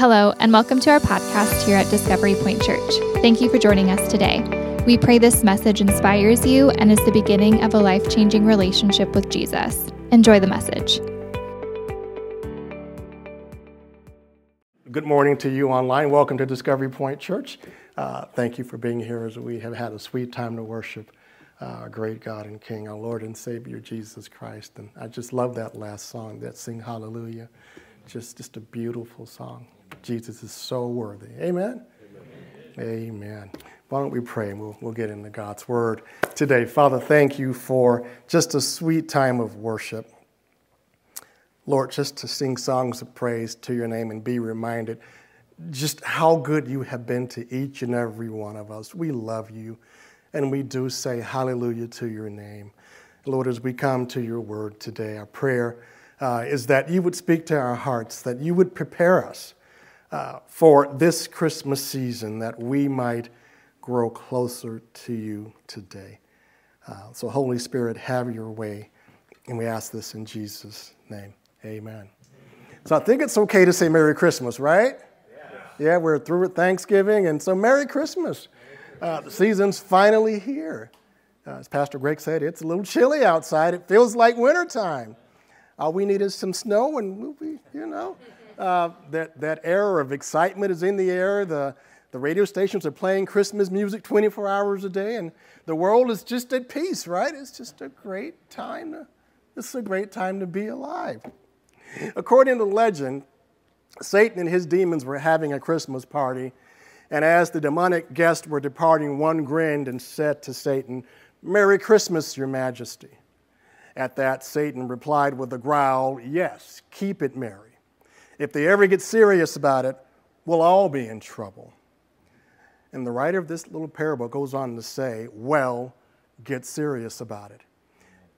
Hello, and welcome to our podcast here at Discovery Point Church. Thank you for joining us today. We pray this message inspires you and is the beginning of a life changing relationship with Jesus. Enjoy the message. Good morning to you online. Welcome to Discovery Point Church. Uh, thank you for being here as we have had a sweet time to worship uh, our great God and King, our Lord and Savior Jesus Christ. And I just love that last song, that Sing Hallelujah. Just, just a beautiful song. Jesus is so worthy. Amen? Amen. Amen. Why don't we pray and we'll, we'll get into God's word today. Father, thank you for just a sweet time of worship. Lord, just to sing songs of praise to your name and be reminded just how good you have been to each and every one of us. We love you and we do say hallelujah to your name. Lord, as we come to your word today, our prayer uh, is that you would speak to our hearts, that you would prepare us uh, for this Christmas season that we might grow closer to you today. Uh, so, Holy Spirit, have your way. And we ask this in Jesus' name. Amen. So, I think it's okay to say Merry Christmas, right? Yeah, we're through with Thanksgiving, and so Merry Christmas. Uh, the season's finally here. Uh, as Pastor Greg said, it's a little chilly outside. It feels like wintertime. All we need is some snow, and we'll be, you know. Uh, that, that air of excitement is in the air. The, the radio stations are playing Christmas music 24 hours a day, and the world is just at peace, right? It's just a great time. To, it's a great time to be alive. According to legend, Satan and his demons were having a Christmas party, and as the demonic guests were departing, one grinned and said to Satan, Merry Christmas, Your Majesty. At that, Satan replied with a growl, Yes, keep it merry. If they ever get serious about it, we'll all be in trouble. And the writer of this little parable goes on to say, Well, get serious about it.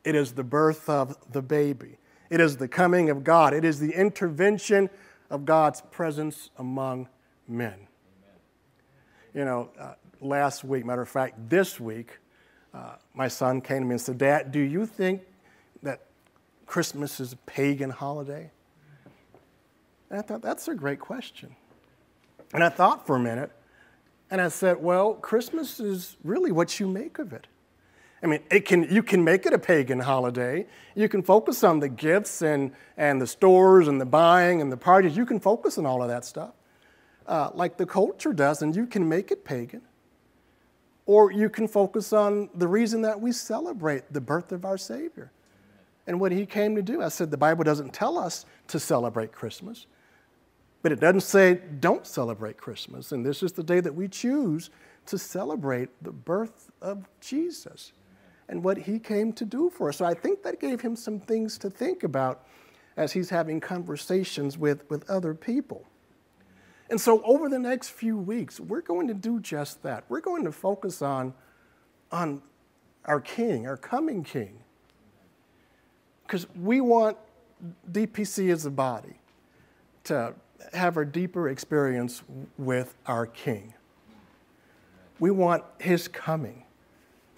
It is the birth of the baby, it is the coming of God, it is the intervention of God's presence among men. You know, uh, last week, matter of fact, this week, uh, my son came to me and said, Dad, do you think that Christmas is a pagan holiday? And I thought, that's a great question. And I thought for a minute, and I said, well, Christmas is really what you make of it. I mean, it can, you can make it a pagan holiday. You can focus on the gifts and, and the stores and the buying and the parties. You can focus on all of that stuff, uh, like the culture does, and you can make it pagan. Or you can focus on the reason that we celebrate the birth of our Savior and what He came to do. I said the Bible doesn't tell us to celebrate Christmas. But it doesn't say don't celebrate Christmas. And this is the day that we choose to celebrate the birth of Jesus and what he came to do for us. So I think that gave him some things to think about as he's having conversations with, with other people. And so over the next few weeks, we're going to do just that. We're going to focus on, on our king, our coming king. Because we want DPC as a body to have a deeper experience with our King. We want His coming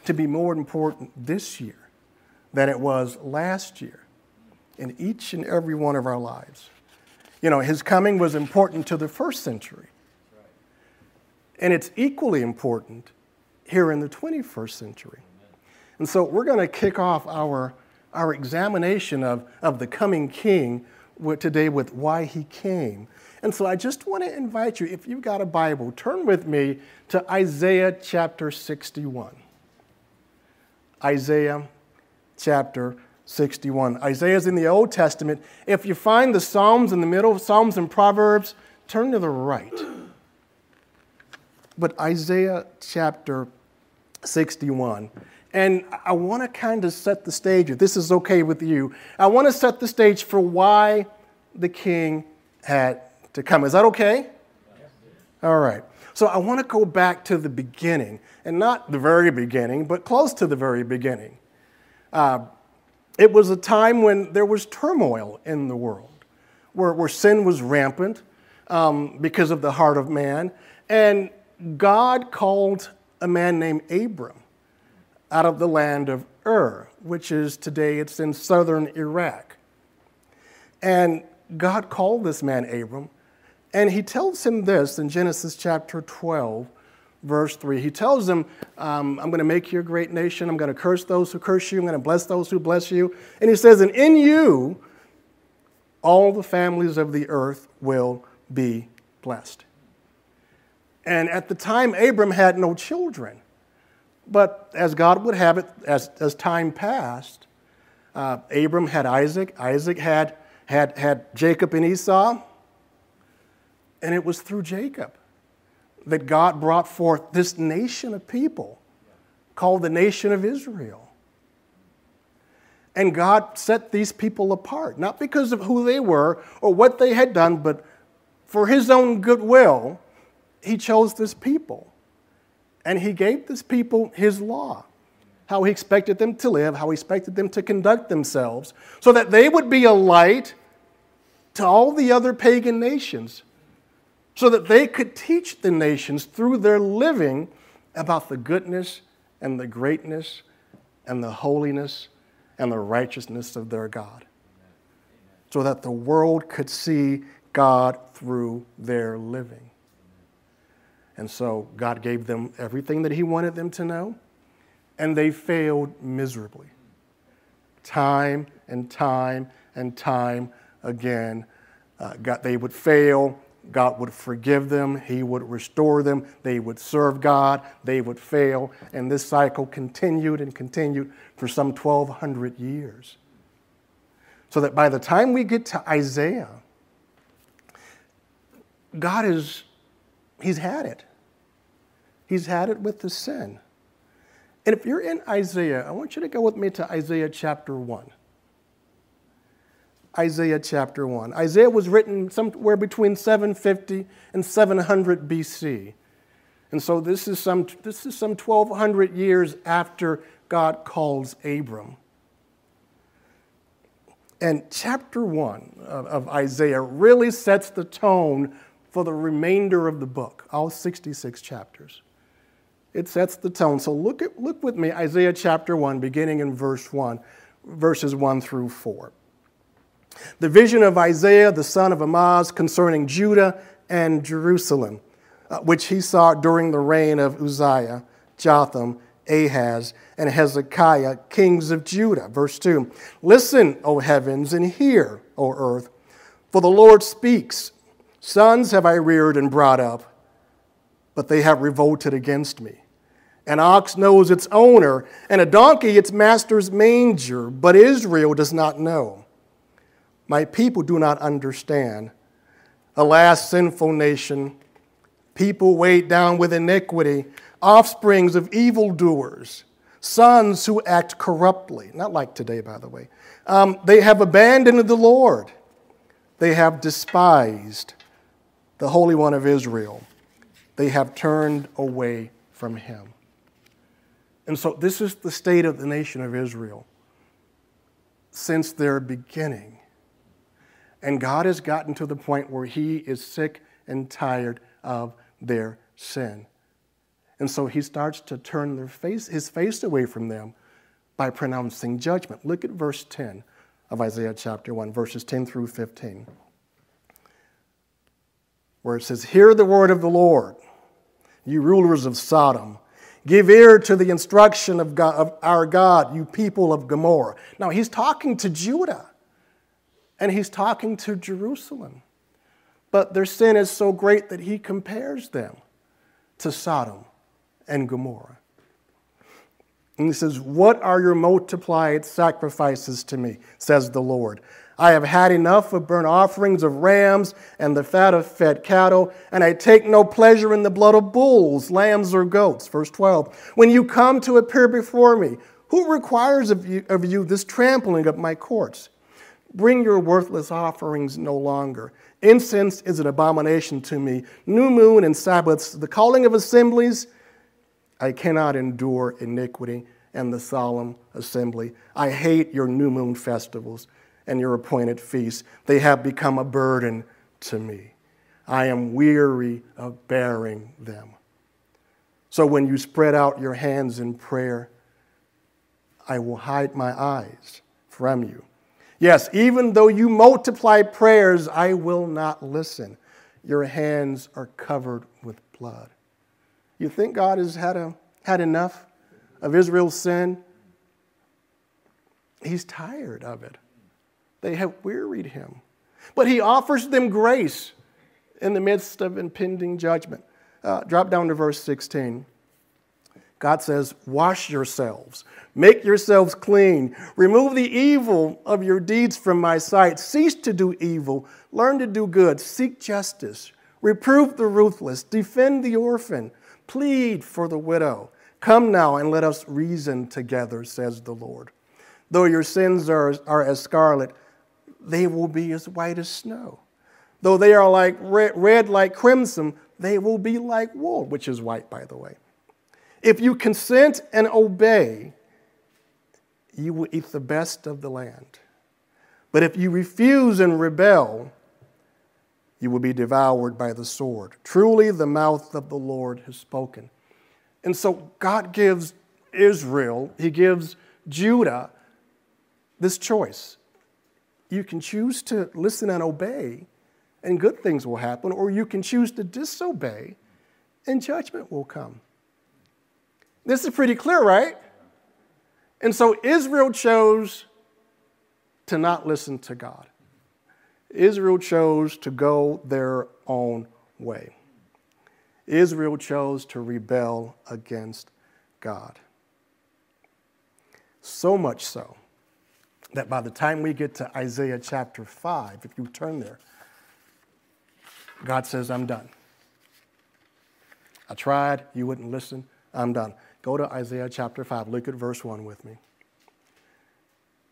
to be more important this year than it was last year in each and every one of our lives. You know, His coming was important to the first century, and it's equally important here in the 21st century. And so we're going to kick off our, our examination of, of the coming King today with why he came. And so I just want to invite you, if you've got a Bible, turn with me to Isaiah chapter 61. Isaiah chapter 61. Isaiah is in the Old Testament. If you find the Psalms in the middle, Psalms and Proverbs, turn to the right. But Isaiah chapter 61. And I want to kind of set the stage, if this is okay with you, I want to set the stage for why the king had to come. Is that okay? All right. So I want to go back to the beginning, and not the very beginning, but close to the very beginning. Uh, it was a time when there was turmoil in the world, where, where sin was rampant um, because of the heart of man. And God called a man named Abram out of the land of Ur, which is today it's in southern Iraq. And God called this man Abram, And he tells him this in Genesis chapter 12, verse 3. He tells him, um, I'm going to make you a great nation. I'm going to curse those who curse you. I'm going to bless those who bless you. And he says, And in you, all the families of the earth will be blessed. And at the time, Abram had no children. But as God would have it, as, as time passed, uh, Abram had Isaac, Isaac had, had, had Jacob and Esau, and it was through Jacob that God brought forth this nation of people called the nation of Israel. And God set these people apart, not because of who they were or what they had done, but for His own goodwill, He chose this people. And He gave this people His law, how He expected them to live, how He expected them to conduct themselves, so that they would be a light to all the other pagan nations so that they could teach the nations through their living about the goodness and the greatness and the holiness and the righteousness of their God. So that the world could see God through their living. And so God gave them everything that He wanted them to know, and they failed miserably. Time and time and time again, uh, God, they would fail. God would forgive them, He would restore them, they would serve God, they would fail, and this cycle continued and continued for some 1,200 years. So that by the time we get to Isaiah, God is, He's had it. He's had it with the sin. And if you're in Isaiah, I want you to go with me to Isaiah chapter 1. Isaiah chapter 1. Isaiah was written somewhere between 750 and 700 BC. And so this is some, this is some 1,200 years after God calls Abram. And chapter 1 of, of Isaiah really sets the tone for the remainder of the book, all 66 chapters. It sets the tone. So look, at, look with me, Isaiah chapter 1, beginning in verse 1, verses 1 through 4. The vision of Isaiah, the son of Amoz, concerning Judah and Jerusalem, uh, which he saw during the reign of Uzziah, Jotham, Ahaz, and Hezekiah, kings of Judah. Verse 2 Listen, O heavens, and hear, O earth, for the Lord speaks. Sons have I reared and brought up, but they have revolted against me. An ox knows its owner, and a donkey its master's manger, but Israel does not know. My people do not understand. Alas, sinful nation, people weighed down with iniquity, offsprings of evildoers, sons who act corruptly. Not like today, by the way. Um, they have abandoned the Lord, they have despised the Holy One of Israel, they have turned away from him. And so, this is the state of the nation of Israel since their beginning. And God has gotten to the point where He is sick and tired of their sin. And so He starts to turn their face, His face away from them by pronouncing judgment. Look at verse 10 of Isaiah chapter 1, verses 10 through 15, where it says, Hear the word of the Lord, you rulers of Sodom. Give ear to the instruction of, God, of our God, you people of Gomorrah. Now, he's talking to Judah and he's talking to Jerusalem. But their sin is so great that he compares them to Sodom and Gomorrah. And he says, What are your multiplied sacrifices to me? says the Lord. I have had enough of burnt offerings of rams and the fat of fed cattle, and I take no pleasure in the blood of bulls, lambs, or goats. Verse 12. When you come to appear before me, who requires of you, of you this trampling of my courts? Bring your worthless offerings no longer. Incense is an abomination to me. New moon and Sabbaths, the calling of assemblies, I cannot endure iniquity and the solemn assembly. I hate your new moon festivals and your appointed feasts. They have become a burden to me. I am weary of bearing them. So when you spread out your hands in prayer, I will hide my eyes from you. Yes, even though you multiply prayers, I will not listen. your hands are covered with blood. You think God has had, a, had enough of Israel's sin? He's tired of it. They have wearied him. But he offers them grace in the midst of impending judgment. Uh, drop down to verse 16. God says, Wash yourselves, make yourselves clean, remove the evil of your deeds from my sight, cease to do evil, learn to do good, seek justice, reprove the ruthless, defend the orphan, plead for the widow. Come now and let us reason together, says the Lord. Though your sins are, are as scarlet, they will be as white as snow. Though they are like red, red like crimson, they will be like wool, which is white, by the way. If you consent and obey, you will eat the best of the land. But if you refuse and rebel, you will be devoured by the sword. Truly, the mouth of the Lord has spoken. And so, God gives Israel, He gives Judah this choice. You can choose to listen and obey, and good things will happen, or you can choose to disobey, and judgment will come. This is pretty clear, right? And so Israel chose to not listen to God. Israel chose to go their own way. Israel chose to rebel against God. So much so that by the time we get to Isaiah chapter 5, if you turn there, God says, I'm done. I tried, you wouldn't listen, I'm done. Go to Isaiah chapter 5, look at verse 1 with me,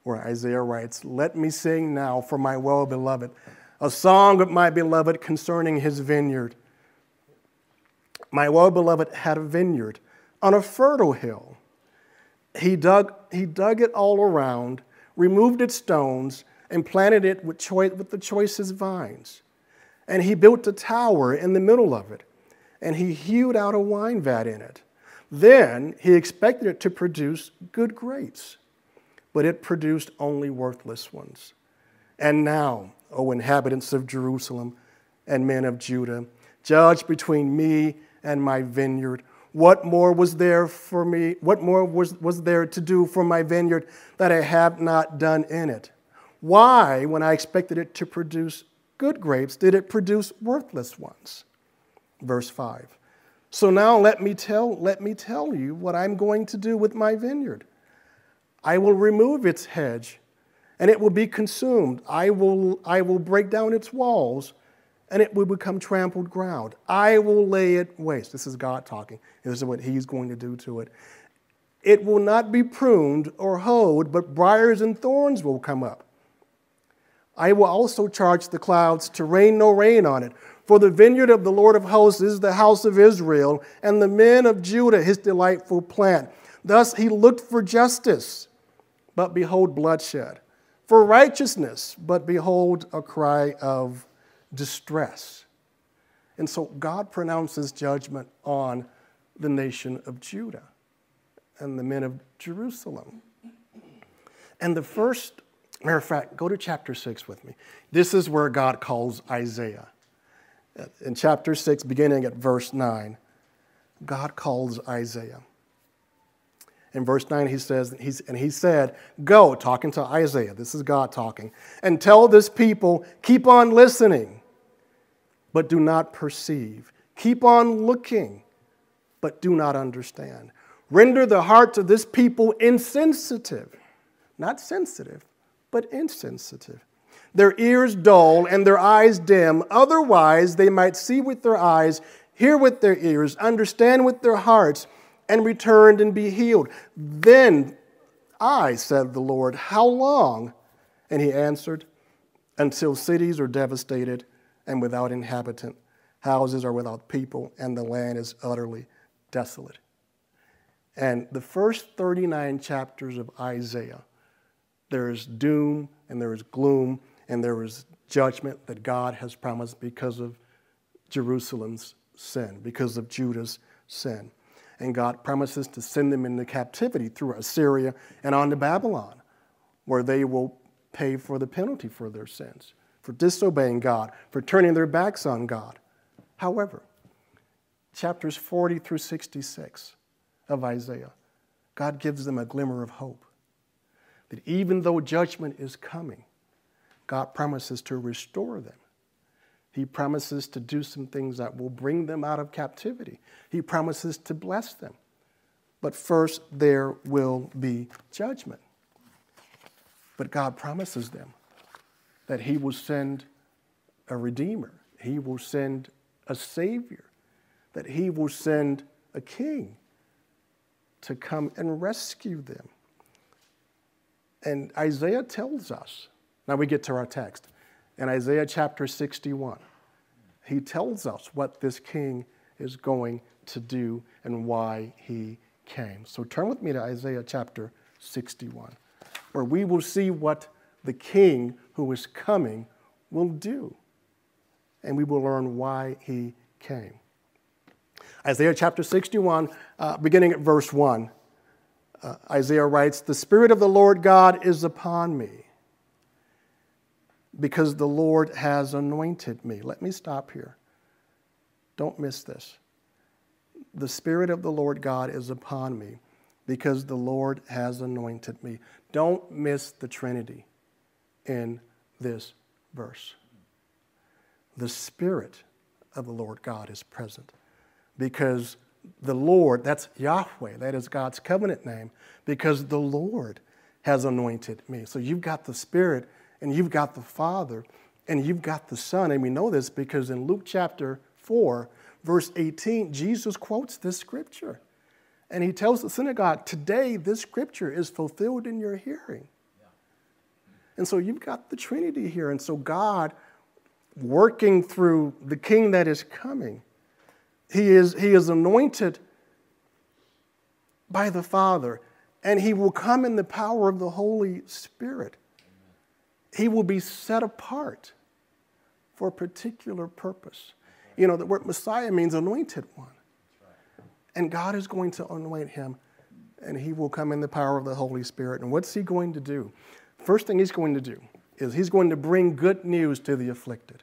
where Isaiah writes, Let me sing now for my well beloved, a song of my beloved concerning his vineyard. My well beloved had a vineyard on a fertile hill. He dug, he dug it all around removed its stones, and planted it with, with the choicest vines. And he built a tower in the middle of it, and he hewed out a wine vat in it. Then he expected it to produce good grapes, but it produced only worthless ones. And now, O inhabitants of Jerusalem and men of Judah, judge between me and my vineyard what more was there for me? What more was, was there to do for my vineyard that I have not done in it? Why, when I expected it to produce good grapes, did it produce worthless ones? Verse 5. So now let me tell, let me tell you what I'm going to do with my vineyard. I will remove its hedge, and it will be consumed. I will, I will break down its walls and it will become trampled ground. I will lay it waste. This is God talking. This is what He's going to do to it. It will not be pruned or hoed, but briars and thorns will come up. I will also charge the clouds to rain no rain on it. For the vineyard of the Lord of hosts is the house of Israel, and the men of Judah his delightful plant. Thus he looked for justice, but behold bloodshed, for righteousness, but behold a cry of distress. And so God pronounces judgment on the nation of Judah and the men of Jerusalem. And the first, matter of fact, go to chapter 6 with me. This is where God calls Isaiah. In chapter 6, beginning at verse 9, God calls Isaiah. In verse 9, he says, he's, and he said, Go, talking to Isaiah, this is God talking, and tell this people, keep on listening but do not perceive. Keep on looking, but do not understand. Render the hearts of this people insensitive, not sensitive, but insensitive. Their ears dull and their eyes dim. Otherwise, they might see with their eyes, hear with their ears, understand with their hearts, and return and be healed. Then I, said the Lord, How long? And he answered, Until cities are devastated and without inhabitant. Houses are without people, and the land is utterly desolate. And the first 39 chapters of Isaiah, there is doom and there is gloom and there is judgment that God has promised because of Jerusalem's sin, because of Judah's sin. And God promises to send them into captivity through Assyria and on to Babylon, where they will pay for the penalty for their sins for disobeying God, for turning their backs on God. However, chapters 40 through 66 of Isaiah, God gives them a glimmer of hope that even though judgment is coming, God promises to restore them. He promises to do some things that will bring them out of captivity. He promises to bless them. But first, there will be judgment. But God promises them that He will send a Redeemer, He will send a Savior, that He will send a King to come and rescue them. And Isaiah tells us, now we get to our text in Isaiah chapter 61. He tells us what this king is going to do and why he came. So turn with me to Isaiah chapter 61, where we will see what the king who is coming will do. And we will learn why he came. Isaiah chapter 61, uh, beginning at verse 1, uh, Isaiah writes, The Spirit of the Lord God is upon me because the Lord has anointed me. Let me stop here. Don't miss this. The Spirit of the Lord God is upon me because the Lord has anointed me. Don't miss the Trinity in this verse. The Spirit of the Lord God is present because the Lord, that's Yahweh, that is God's covenant name, because the Lord has anointed me. So you've got the Spirit and you've got the Father, and you've got the Son. And we know this because in Luke chapter 4, verse 18, Jesus quotes this scripture. And he tells the synagogue, Today this scripture is fulfilled in your hearing. And so you've got the Trinity here. And so God, working through the King that is coming, he is, he is anointed by the Father, and he will come in the power of the Holy Spirit he will be set apart for a particular purpose. You know, the word Messiah means anointed one. And God is going to anoint him, and he will come in the power of the Holy Spirit. And what's he going to do? First thing he's going to do is he's going to bring good news to the afflicted.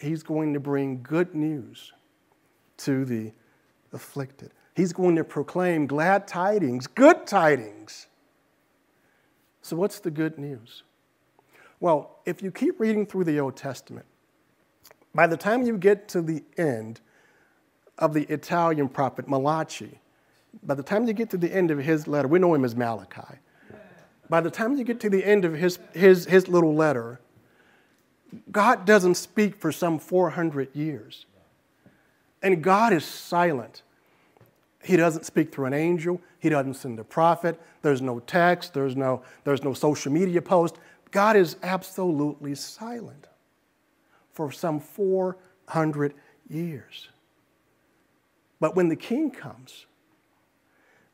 He's going to bring good news to the afflicted. He's going to proclaim glad tidings, good tidings so, what's the good news? Well, if you keep reading through the Old Testament, by the time you get to the end of the Italian prophet Malachi, by the time you get to the end of his letter, we know him as Malachi. By the time you get to the end of his, his, his little letter, God doesn't speak for some 400 years. And God is silent. He doesn't speak through an angel. He doesn't send a prophet. There's no text. There's no, there's no social media post. God is absolutely silent for some 400 years. But when the king comes,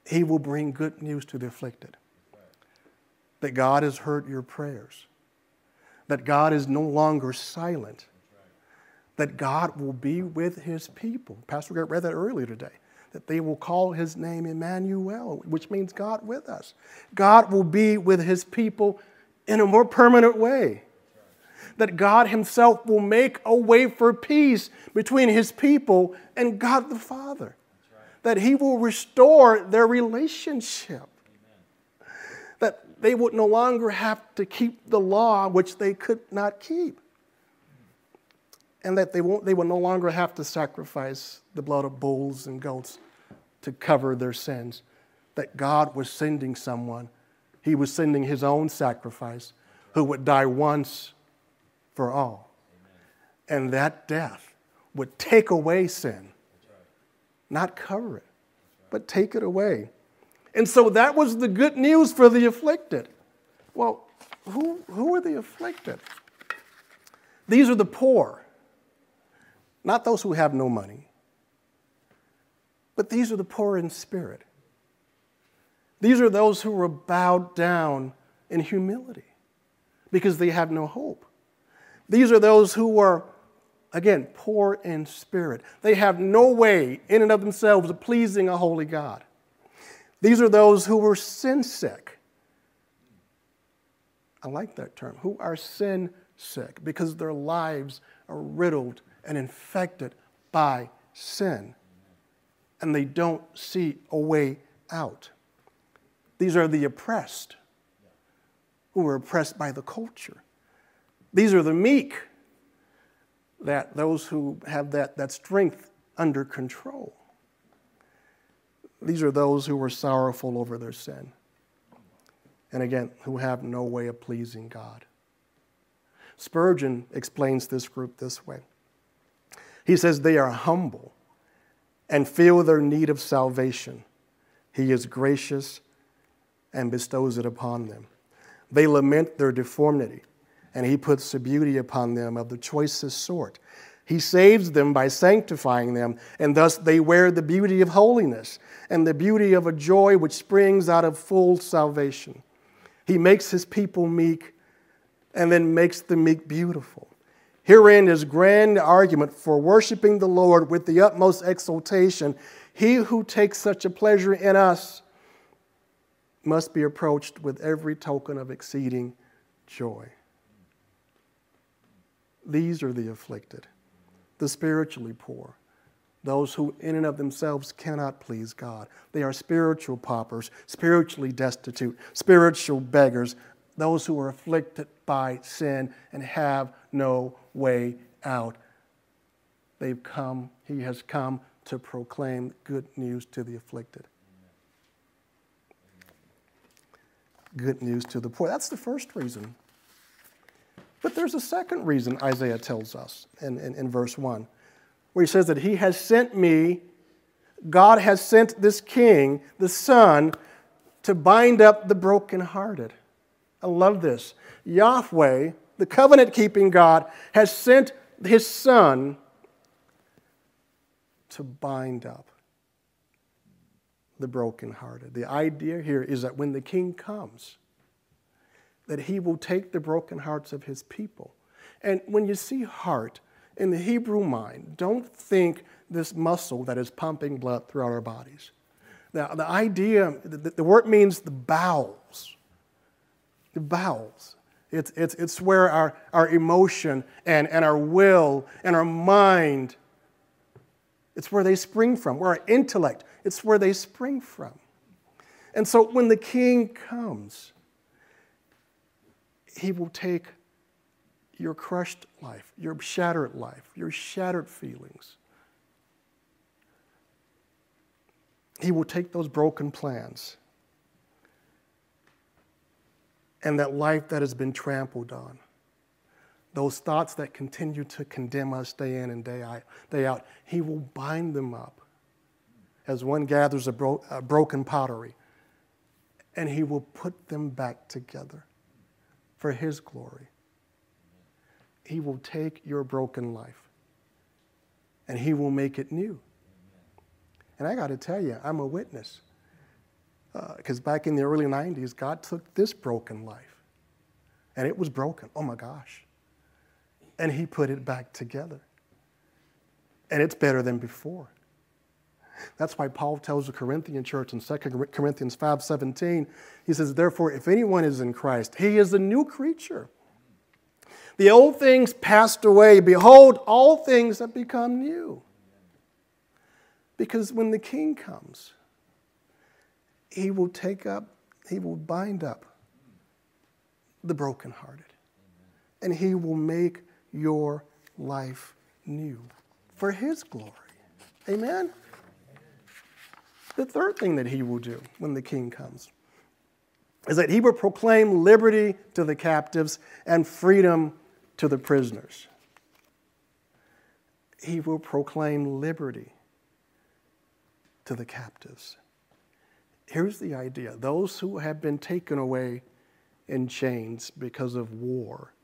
he will bring good news to the afflicted that God has heard your prayers, that God is no longer silent, that God will be with his people. Pastor Grant read that earlier today that they will call his name Emmanuel, which means God with us. God will be with his people in a more permanent way. That God himself will make a way for peace between his people and God the Father. That he will restore their relationship. They would no longer have to keep the law which they could not keep and that they, won't, they will no longer have to sacrifice the blood of bulls and goats to cover their sins. That God was sending someone, He was sending His own sacrifice who would die once for all. Amen. And that death would take away sin, right. not cover it, right. but take it away. And so that was the good news for the afflicted. Well, who, who are the afflicted? These are the poor not those who have no money, but these are the poor in spirit. These are those who are bowed down in humility because they have no hope. These are those who are, again, poor in spirit. They have no way in and of themselves of pleasing a holy God. These are those who were sin sick. I like that term, who are sin sick because their lives are riddled and infected by sin, and they don't see a way out. These are the oppressed who are oppressed by the culture. These are the meek, that those who have that, that strength under control. These are those who are sorrowful over their sin. And again, who have no way of pleasing God. Spurgeon explains this group this way He says, They are humble and feel their need of salvation. He is gracious and bestows it upon them. They lament their deformity, and He puts the beauty upon them of the choicest sort. He saves them by sanctifying them, and thus they wear the beauty of holiness and the beauty of a joy which springs out of full salvation. He makes His people meek and then makes the meek beautiful. Herein is grand argument for worshiping the Lord with the utmost exultation. He who takes such a pleasure in us must be approached with every token of exceeding joy. These are the afflicted, the spiritually poor, those who in and of themselves cannot please God. They are spiritual paupers, spiritually destitute, spiritual beggars, those who are afflicted by sin and have no way out. They've come, he has come to proclaim good news to the afflicted. Good news to the poor. That's the first reason. But there's a second reason Isaiah tells us in, in, in verse 1, where he says that he has sent me, God has sent this king, the son, to bind up the brokenhearted. I love this. Yahweh, the covenant keeping God, has sent his son to bind up the brokenhearted. The idea here is that when the king comes, that he will take the broken hearts of his people. And when you see heart in the Hebrew mind, don't think this muscle that is pumping blood throughout our bodies. Now, the idea, the, the word means the bowels the bowels. It's, it's, it's where our, our emotion and, and our will and our mind, it's where they spring from, where our intellect, it's where they spring from. And so when the king comes, he will take your crushed life, your shattered life, your shattered feelings. He will take those broken plans and that life that has been trampled on. Those thoughts that continue to condemn us day in and day out, He will bind them up as one gathers a, bro- a broken pottery, and He will put them back together for His glory. He will take your broken life and He will make it new. And I got to tell you, I'm a witness because uh, back in the early 90s, God took this broken life and it was broken. Oh my gosh. And He put it back together. And it's better than before. That's why Paul tells the Corinthian church in 2 Corinthians 5:17, he says, Therefore, if anyone is in Christ, he is a new creature. The old things passed away. Behold, all things have become new. Because when the king comes, he will take up, He will bind up the brokenhearted. And He will make your life new for His glory. Amen? The third thing that He will do when the King comes is that He will proclaim liberty to the captives and freedom to the prisoners. He will proclaim liberty to the captives here's the idea those who have been taken away in chains because of war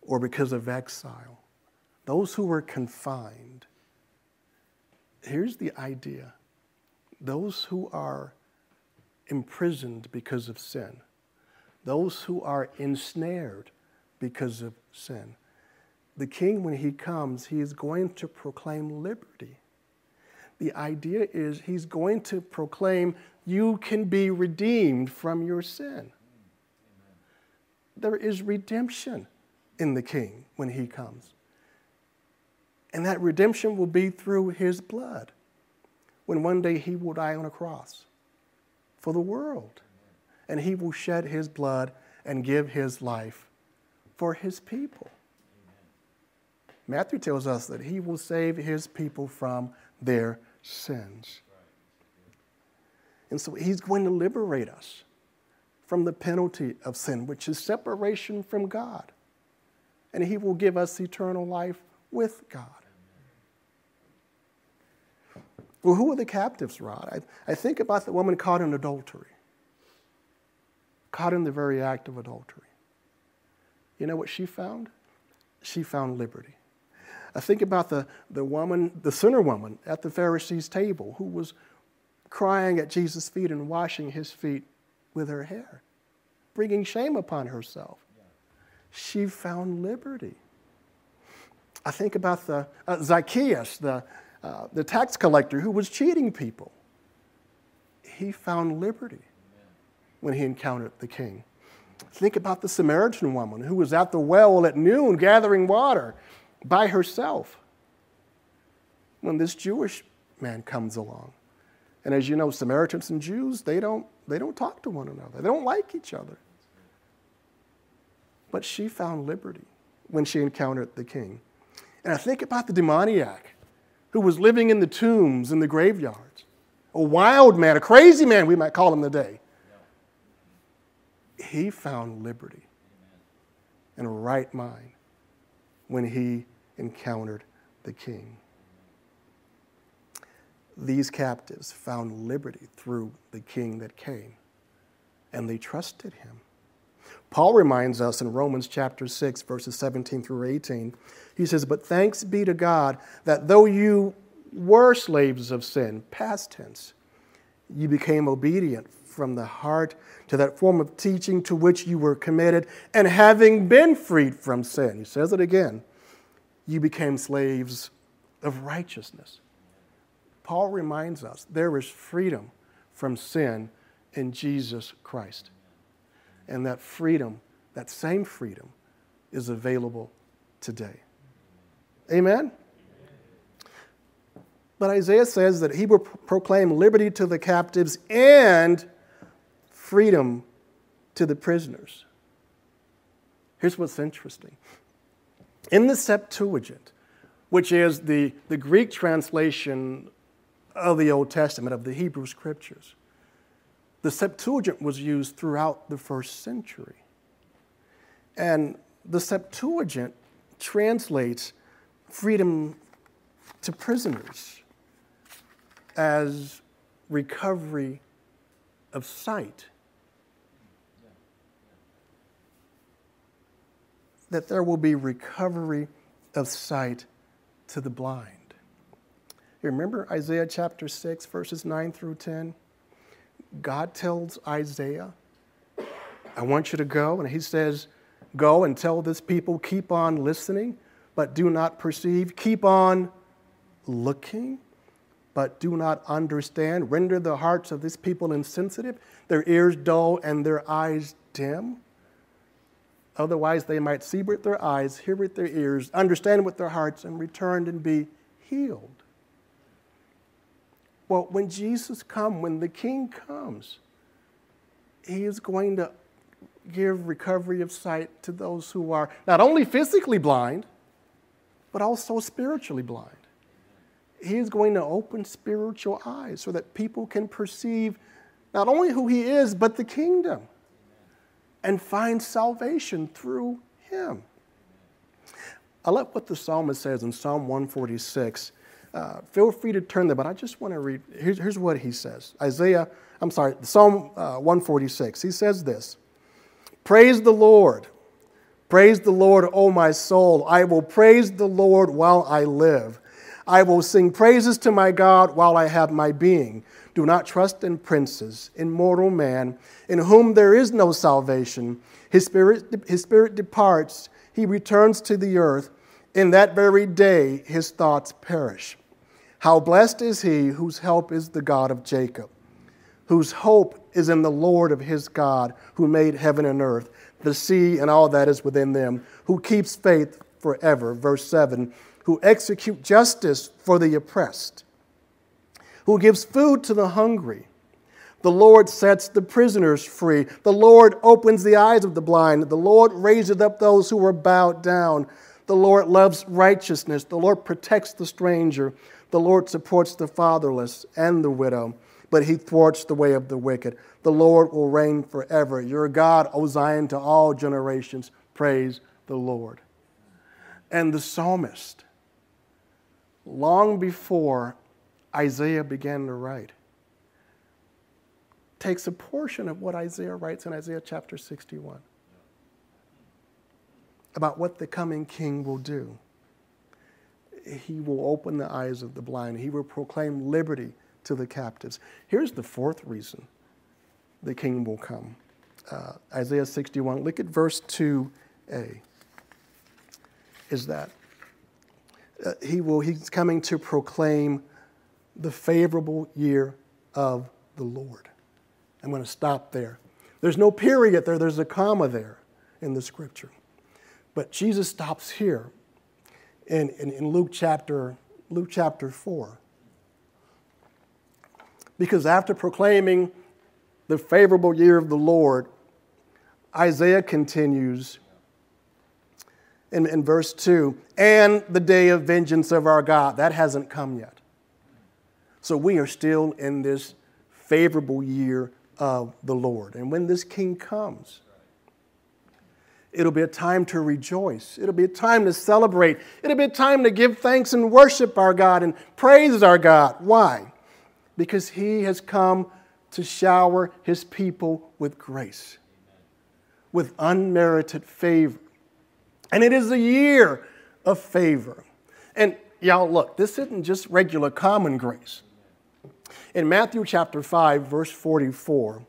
or because of exile, those who were confined, here's the idea those who are imprisoned because of sin, those who are ensnared because of sin. The king, when he comes, he is going to proclaim liberty the idea is he's going to proclaim you can be redeemed from your sin. There is redemption in the King when he comes. And that redemption will be through his blood when one day he will die on a cross for the world. And he will shed his blood and give his life for his people. Matthew tells us that he will save his people from their sins. And so he's going to liberate us from the penalty of sin, which is separation from God. And he will give us eternal life with God. Well, who are the captives, Rod? I, I think about the woman caught in adultery, caught in the very act of adultery. You know what she found? She found liberty. I think about the, the woman, the sinner woman at the Pharisee's table who was crying at Jesus' feet and washing his feet with her hair, bringing shame upon herself. She found liberty. I think about the uh, Zacchaeus, the, uh, the tax collector who was cheating people. He found liberty when he encountered the king. Think about the Samaritan woman who was at the well at noon gathering water by herself when this Jewish man comes along. And as you know, Samaritans and Jews, they don't, they don't talk to one another, they don't like each other. But she found liberty when she encountered the king. And I think about the demoniac who was living in the tombs and the graveyards. A wild man, a crazy man, we might call him today. He found liberty and a right mind when he encountered the king. These captives found liberty through the king that came, and they trusted him. Paul reminds us in Romans chapter 6, verses 17 through 18, he says, But thanks be to God that though you were slaves of sin, past tense, you became obedient from the heart to that form of teaching to which you were committed, and having been freed from sin, he says it again, you became slaves of righteousness. Paul reminds us there is freedom from sin in Jesus Christ. And that freedom, that same freedom, is available today. Amen? But Isaiah says that he will proclaim liberty to the captives and freedom to the prisoners. Here's what's interesting in the Septuagint, which is the, the Greek translation of the Old Testament, of the Hebrew Scriptures, the Septuagint was used throughout the first century. And the Septuagint translates freedom to prisoners as recovery of sight. That there will be recovery of sight to the blind. You remember Isaiah chapter 6, verses 9 through 10? God tells Isaiah, I want you to go. And he says, Go and tell this people, keep on listening, but do not perceive. Keep on looking, but do not understand. Render the hearts of this people insensitive, their ears dull, and their eyes dim. Otherwise, they might see with their eyes, hear with their ears, understand with their hearts, and return and be healed. Well, when Jesus comes, when the King comes, he is going to give recovery of sight to those who are not only physically blind, but also spiritually blind. He is going to open spiritual eyes so that people can perceive not only who he is, but the kingdom and find salvation through him. I love what the psalmist says in Psalm 146. Uh, feel free to turn there, but I just want to read. Here's, here's what he says Isaiah, I'm sorry, Psalm uh, 146. He says this Praise the Lord. Praise the Lord, O my soul. I will praise the Lord while I live. I will sing praises to my God while I have my being. Do not trust in princes, in mortal man, in whom there is no salvation. His spirit, his spirit departs, he returns to the earth. In that very day, his thoughts perish. How blessed is he whose help is the God of Jacob, whose hope is in the Lord of his God, who made heaven and earth. the sea and all that is within them, who keeps faith forever. Verse 7 who execute justice for the oppressed, who gives food to the hungry. The Lord sets the prisoners free. The Lord opens the eyes of the blind. The Lord raises up those who are bowed down. The Lord loves righteousness. The Lord protects the stranger. The Lord supports the fatherless and the widow, but he thwarts the way of the wicked. The Lord will reign forever. Your God, O Zion, to all generations. Praise the Lord. And the psalmist, long before Isaiah began to write, takes a portion of what Isaiah writes in Isaiah chapter 61 about what the coming king will do. He will open the eyes of the blind, he will proclaim liberty to the captives. Here's the fourth reason the king will come. Uh, Isaiah 61, look at verse 2a. Is that uh, he will, he's coming to proclaim the favorable year of the Lord. I'm going to stop there. There's no period there, there's a comma there in the scripture. But Jesus stops here in, in, in Luke, chapter, Luke chapter 4. Because after proclaiming the favorable year of the Lord, Isaiah continues in, in verse 2 and the day of vengeance of our God. That hasn't come yet. So we are still in this favorable year of the Lord. And when this king comes, it'll be a time to rejoice. It'll be a time to celebrate. It'll be a time to give thanks and worship our God and praise our God. Why? Because he has come to shower his people with grace, with unmerited favor. And it is a year of favor. And y'all, look, this isn't just regular common grace. In Matthew chapter 5, verse 44,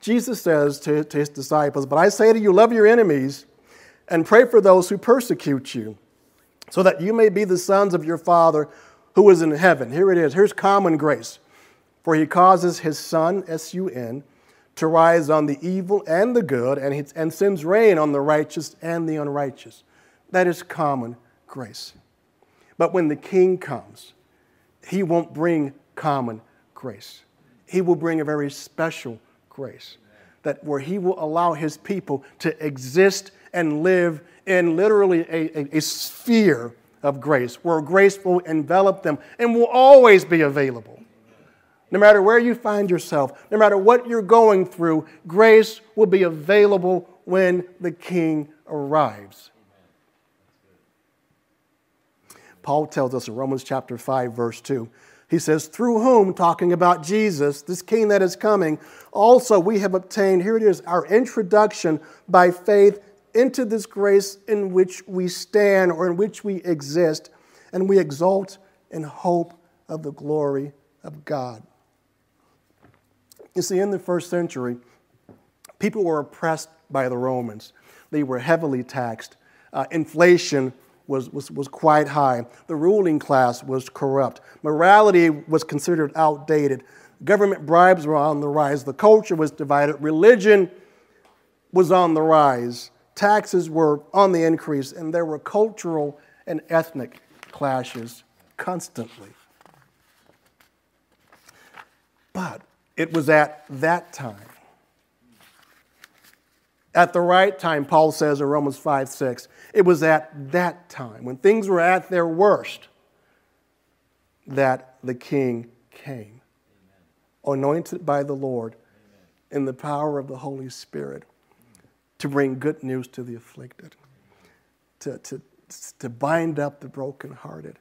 Jesus says to, to his disciples, But I say to you, love your enemies and pray for those who persecute you, so that you may be the sons of your Father who is in heaven. Here it is. Here's common grace. For he causes his sun, S U N, to rise on the evil and the good, and, he, and sends rain on the righteous and the unrighteous. That is common grace. But when the king comes, he won't bring common grace. He will bring a very special grace that where he will allow his people to exist and live in literally a, a, a sphere of grace, where grace will envelop them and will always be available. No matter where you find yourself, no matter what you're going through, grace will be available when the King arrives. Paul tells us in Romans chapter 5, verse 2, he says, Through whom, talking about Jesus, this King that is coming, also we have obtained, here it is, our introduction by faith into this grace in which we stand or in which we exist, and we exult in hope of the glory of God. You see, in the first century, people were oppressed by the Romans. They were heavily taxed. Uh, inflation was, was, was quite high. The ruling class was corrupt. Morality was considered outdated. Government bribes were on the rise. The culture was divided. Religion was on the rise. Taxes were on the increase. And there were cultural and ethnic clashes constantly. But it was at that time. At the right time, Paul says in Romans 5 6, it was at that time, when things were at their worst, that the king came, anointed by the Lord in the power of the Holy Spirit to bring good news to the afflicted, to, to, to bind up the brokenhearted,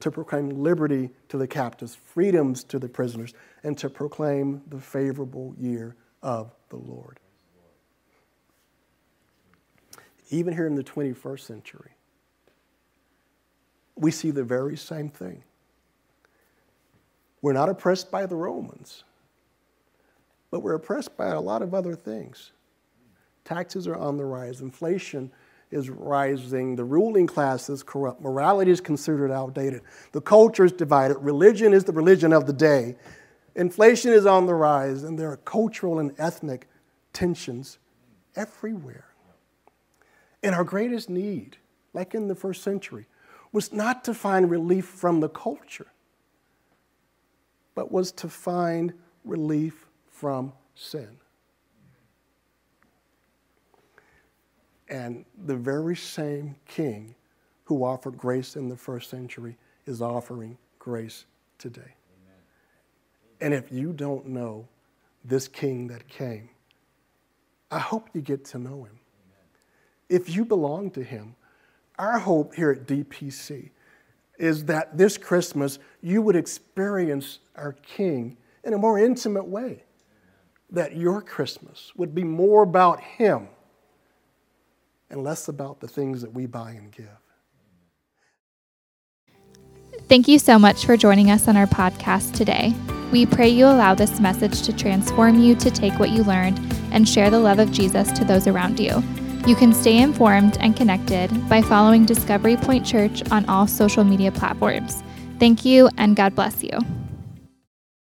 to proclaim liberty to the captives, freedoms to the prisoners, and to proclaim the favorable year of the Lord. Even here in the 21st century, we see the very same thing. We're not oppressed by the Romans, but we're oppressed by a lot of other things. Taxes are on the rise, inflation is rising, the ruling class is corrupt, morality is considered outdated, the culture is divided, religion is the religion of the day, inflation is on the rise, and there are cultural and ethnic tensions everywhere. And our greatest need, like in the first century, was not to find relief from the culture, but was to find relief from sin. And the very same king who offered grace in the first century is offering grace today. Amen. And if you don't know this king that came, I hope you get to know him. If you belong to him, our hope here at DPC is that this Christmas you would experience our King in a more intimate way. That your Christmas would be more about Him and less about the things that we buy and give. Thank you so much for joining us on our podcast today. We pray you allow this message to transform you to take what you learned and share the love of Jesus to those around you. You can stay informed and connected by following Discovery Point Church on all social media platforms. Thank you, and God bless you.